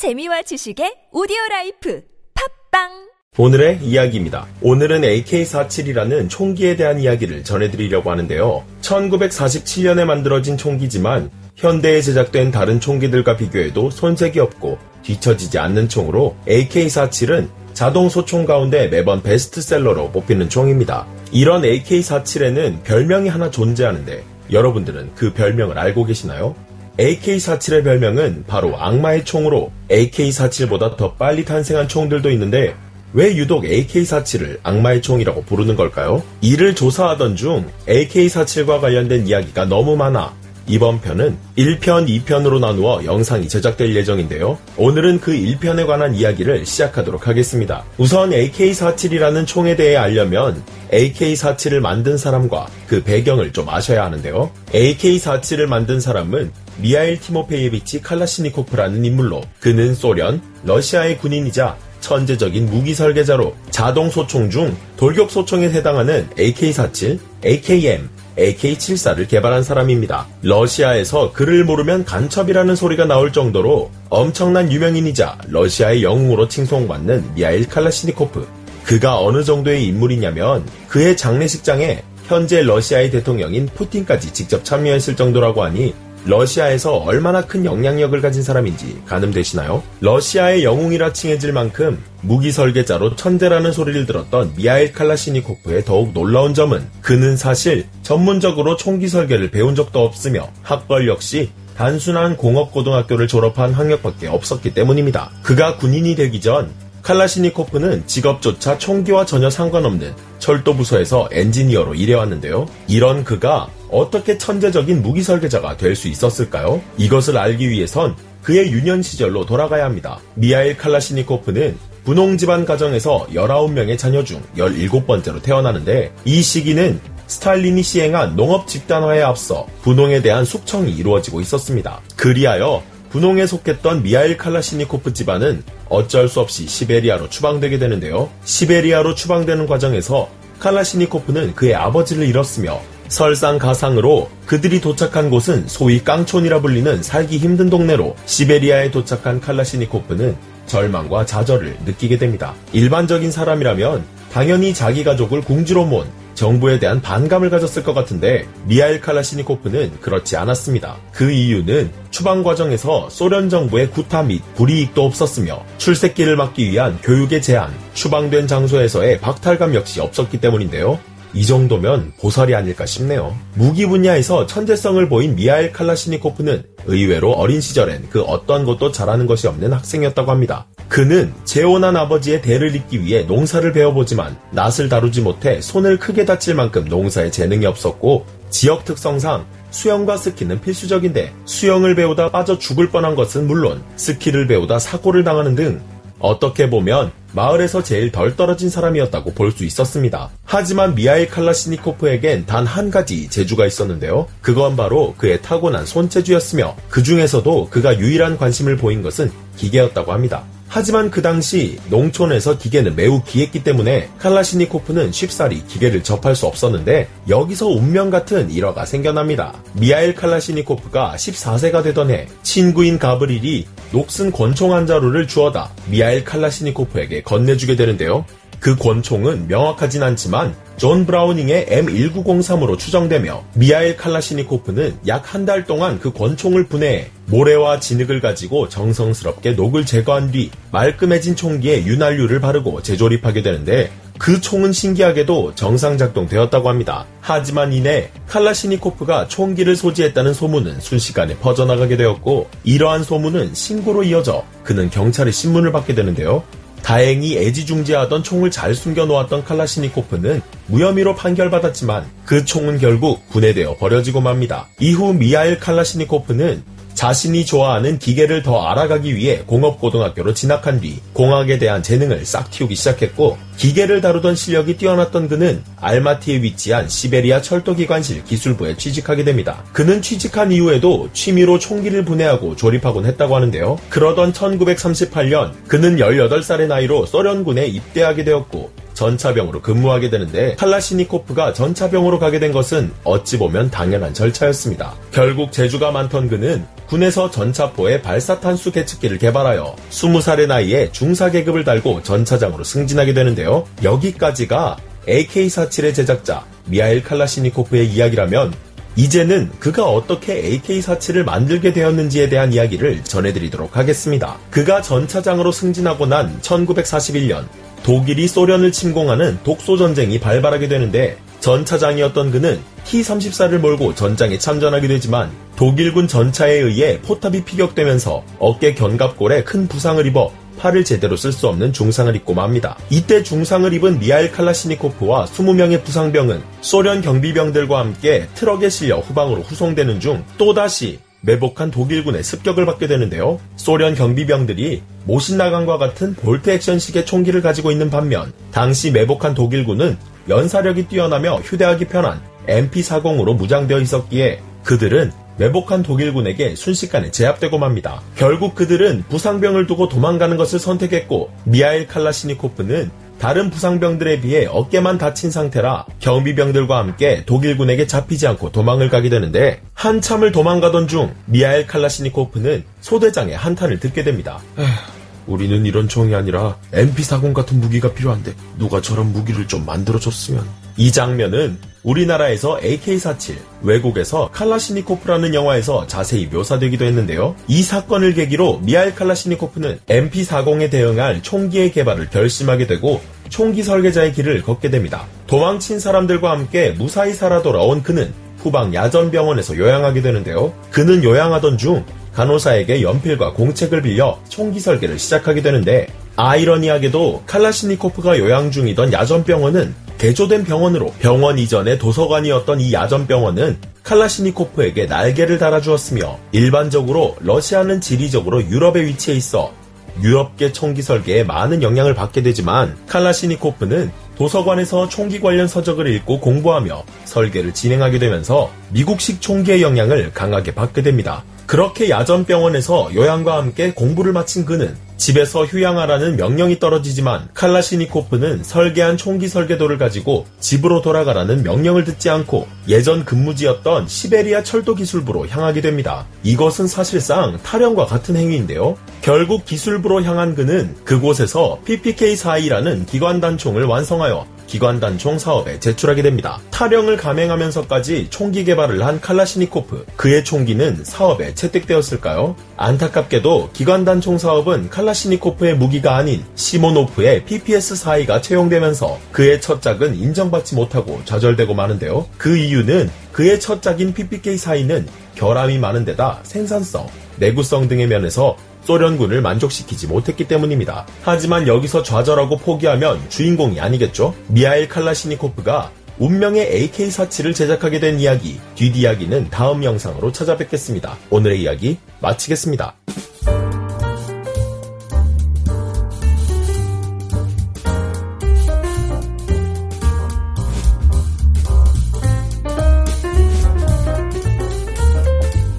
재미와 지식의 오디오 라이프 팝빵 오늘의 이야기입니다. 오늘은 AK-47이라는 총기에 대한 이야기를 전해드리려고 하는데요. 1947년에 만들어진 총기지만 현대에 제작된 다른 총기들과 비교해도 손색이 없고 뒤처지지 않는 총으로 AK-47은 자동 소총 가운데 매번 베스트셀러로 뽑히는 총입니다. 이런 AK-47에는 별명이 하나 존재하는데 여러분들은 그 별명을 알고 계시나요? AK-47의 별명은 바로 악마의 총으로 AK-47보다 더 빨리 탄생한 총들도 있는데 왜 유독 AK-47을 악마의 총이라고 부르는 걸까요? 이를 조사하던 중 AK-47과 관련된 이야기가 너무 많아 이번 편은 1편, 2편으로 나누어 영상이 제작될 예정인데요. 오늘은 그 1편에 관한 이야기를 시작하도록 하겠습니다. 우선 AK-47이라는 총에 대해 알려면 AK-47을 만든 사람과 그 배경을 좀 아셔야 하는데요. AK-47을 만든 사람은 미하일 티모페예비치 칼라시니코프라는 인물로 그는 소련, 러시아의 군인이자 천재적인 무기 설계자로 자동 소총 중 돌격 소총에 해당하는 AK-47, AKM, AK-74를 개발한 사람입니다. 러시아에서 그를 모르면 간첩이라는 소리가 나올 정도로 엄청난 유명인이자 러시아의 영웅으로 칭송받는 미하일 칼라시니코프. 그가 어느 정도의 인물이냐면 그의 장례식장에 현재 러시아의 대통령인 푸틴까지 직접 참여했을 정도라고 하니 러시아에서 얼마나 큰 영향력을 가진 사람인지 가늠되시나요? 러시아의 영웅이라 칭해질 만큼 무기 설계자로 천재라는 소리를 들었던 미하일 칼라시니코프의 더욱 놀라운 점은 그는 사실 전문적으로 총기 설계를 배운 적도 없으며 학벌 역시 단순한 공업고등학교를 졸업한 학력밖에 없었기 때문입니다. 그가 군인이 되기 전 칼라시니코프는 직업조차 총기와 전혀 상관없는 철도 부서에서 엔지니어로 일해왔는데요. 이런 그가 어떻게 천재적인 무기 설계자가 될 수 있었을까요? 이것을 알기 위해선 그의 유년 시절로 돌아가야 합니다. 미하일 칼라시니코프는 분홍 집안 가정에서 19명의 자녀 중 17번째로 태어나는데 이 시기는 스탈린이 시행한 농업 집단화에 앞서 분홍에 대한 숙청이 이루어지고 있었습니다. 그리하여 분홍에 속했던 미하일 칼라시니코프 집안은 어쩔 수 없이 시베리아로 추방되게 되는데요. 시베리아로 추방되는 과정에서 칼라시니코프는 그의 아버지를 잃었으며 설상가상으로 그들이 도착한 곳은 소위 깡촌이라 불리는 살기 힘든 동네로 시베리아에 도착한 칼라시니코프는 절망과 좌절을 느끼게 됩니다. 일반적인 사람이라면 당연히 자기 가족을 궁지로 모은 정부에 대한 반감을 가졌을 것 같은데 미하일 칼라시니코프는 그렇지 않았습니다. 그 이유는 추방 과정에서 소련 정부의 구타 및 불이익도 없었으며 출세기를 막기 위한 교육의 제한, 추방된 장소에서의 박탈감 역시 없었기 때문인데요. 이 정도면 보살이 아닐까 싶네요. 무기 분야에서 천재성을 보인 미하일 칼라시니코프는 의외로 어린 시절엔 그 어떤 것도 잘하는 것이 없는 학생이었다고 합니다. 그는 재혼한 아버지의 대를 잇기 위해 농사를 배워보지만 낫을 다루지 못해 손을 크게 다칠 만큼 농사에 재능이 없었고 지역 특성상 수영과 스키는 필수적인데 수영을 배우다 빠져 죽을 뻔한 것은 물론 스키를 배우다 사고를 당하는 등 어떻게 보면 마을에서 제일 덜 떨어진 사람이었다고 볼 수 있었습니다. 하지만 미하일 칼라시니코프에겐 단 한 가지 재주가 있었는데요. 그건 바로 그의 타고난 손재주였으며 그 중에서도 그가 유일한 관심을 보인 것은 기계였다고 합니다. 하지만 그 당시 농촌에서 기계는 매우 귀했기 때문에 칼라시니코프는 쉽사리 기계를 접할 수 없었는데 여기서 운명 같은 일화가 생겨납니다. 미하일 칼라시니코프가 14세가 되던 해 친구인 가브릴이 녹슨 권총 한 자루를 주어다 미하일 칼라시니코프에게 건네주게 되는데요. 그 권총은 명확하진 않지만 존 브라우닝의 M1903으로 추정되며 미하일 칼라시니코프는 약 한 달 동안 그 권총을 분해해 모래와 진흙을 가지고 정성스럽게 녹을 제거한 뒤 말끔해진 총기에 윤활유를 바르고 재조립하게 되는데 그 총은 신기하게도 정상 작동되었다고 합니다. 하지만 이내 칼라시니코프가 총기를 소지했다는 소문은 순식간에 퍼져나가게 되었고 이러한 소문은 신고로 이어져 그는 경찰의 신문을 받게 되는데요. 다행히 애지중지하던 총을 잘 숨겨놓았던 칼라시니코프는 무혐의로 판결받았지만 그 총은 결국 분해되어 버려지고 맙니다. 이후 미하일 칼라시니코프는 자신이 좋아하는 기계를 더 알아가기 위해 공업고등학교로 진학한 뒤 공학에 대한 재능을 싹 틔우기 시작했고 기계를 다루던 실력이 뛰어났던 그는 알마티에 위치한 시베리아 철도기관실 기술부에 취직하게 됩니다. 그는 취직한 이후에도 취미로 총기를 분해하고 조립하곤 했다고 하는데요. 그러던 1938년 그는 18살의 나이로 소련군에 입대하게 되었고 전차병으로 근무하게 되는데 칼라시니코프가 전차병으로 가게 된 것은 어찌 보면 당연한 절차였습니다. 결국 재주가 많던 그는 군에서 전차포의 발사탄수 계측기를 개발하여 20살의 나이에 중사 계급을 달고 전차장으로 승진하게 되는데요. 여기까지가 AK-47의 제작자 미하일 칼라시니코프의 이야기라면 이제는 그가 어떻게 AK-47을 만들게 되었는지에 대한 이야기를 전해드리도록 하겠습니다. 그가 전차장으로 승진하고 난 1941년 독일이 소련을 침공하는 독소전쟁이 발발하게 되는데 전차장이었던 그는 T-34를 몰고 전장에 참전하게 되지만 독일군 전차에 의해 포탑이 피격되면서 어깨 견갑골에 큰 부상을 입어 팔을 제대로 쓸 수 없는 중상을 입고 맙니다. 이때 중상을 입은 미하일 칼라시니코프와 20명의 부상병은 소련 경비병들과 함께 트럭에 실려 후방으로 후송되는 중 또다시 매복한 독일군의 습격을 받게 되는데요. 소련 경비병들이 모신나강과 같은 볼트 액션식의 총기를 가지고 있는 반면 당시 매복한 독일군은 연사력이 뛰어나며 휴대하기 편한 MP40으로 무장되어 있었기에 그들은 매복한 독일군에게 순식간에 제압되고 맙니다. 결국 그들은 부상병을 두고 도망가는 것을 선택했고 미하일 칼라시니코프는 다른 부상병들에 비해 어깨만 다친 상태라 경비병들과 함께 독일군에게 잡히지 않고 도망을 가게 되는데 한참을 도망가던 중 미하일 칼라시니코프는 소대장의 한탄을 듣게 됩니다. 우리는 이런 총이 아니라 MP40 같은 무기가 필요한데 누가 저런 무기를 좀 만들어줬으면 이 장면은 우리나라에서 AK-47, 외국에서 칼라시니코프라는 영화에서 자세히 묘사되기도 했는데요. 이 사건을 계기로 미하일 칼라시니코프는 MP40에 대응할 총기의 개발을 결심하게 되고 총기 설계자의 길을 걷게 됩니다. 도망친 사람들과 함께 무사히 살아 돌아온 그는 후방 야전병원에서 요양하게 되는데요. 그는 요양하던 중 간호사에게 연필과 공책을 빌려 총기 설계를 시작하게 되는데 아이러니하게도 칼라시니코프가 요양 중이던 야전병원은 개조된 병원으로 병원 이전의 도서관이었던 이 야전병원은 칼라시니코프에게 날개를 달아주었으며 일반적으로 러시아는 지리적으로 유럽에 위치해 있어 유럽계 총기 설계에 많은 영향을 받게 되지만 칼라시니코프는 도서관에서 총기 관련 서적을 읽고 공부하며 설계를 진행하게 되면서 미국식 총기의 영향을 강하게 받게 됩니다. 그렇게 야전병원에서 요양과 함께 공부를 마친 그는 집에서 휴양하라는 명령이 떨어지지만 칼라시니코프는 설계한 총기 설계도를 가지고 집으로 돌아가라는 명령을 듣지 않고 예전 근무지였던 시베리아 철도 기술부로 향하게 됩니다. 이것은 사실상 탈영과 같은 행위인데요. 결국 기술부로 향한 그는 그곳에서 PPK-42라는 기관 단총을 완성하여 기관단총 사업에 제출하게 됩니다. 타령을 감행하면서까지 총기 개발을 한 칼라시니코프. 그의 총기는 사업에 채택되었을까요? 안타깝게도 기관단총 사업은 칼라시니코프의 무기가 아닌 시모노프의 PPS-42가 채용되면서 그의 첫 작은 인정받지 못하고 좌절되고 마는데요. 그 이유는 그의 첫 작인 PPK-42는 결함이 많은 데다 생산성, 내구성 등의 면에서 소련군을 만족시키지 못했기 때문입니다. 하지만 여기서 좌절하고 포기하면 주인공이 아니겠죠? 미하일 칼라시니코프가 운명의 AK-47을 제작하게 된 이야기, 뒷이야기는 다음 영상으로 찾아뵙겠습니다. 오늘의 이야기 마치겠습니다.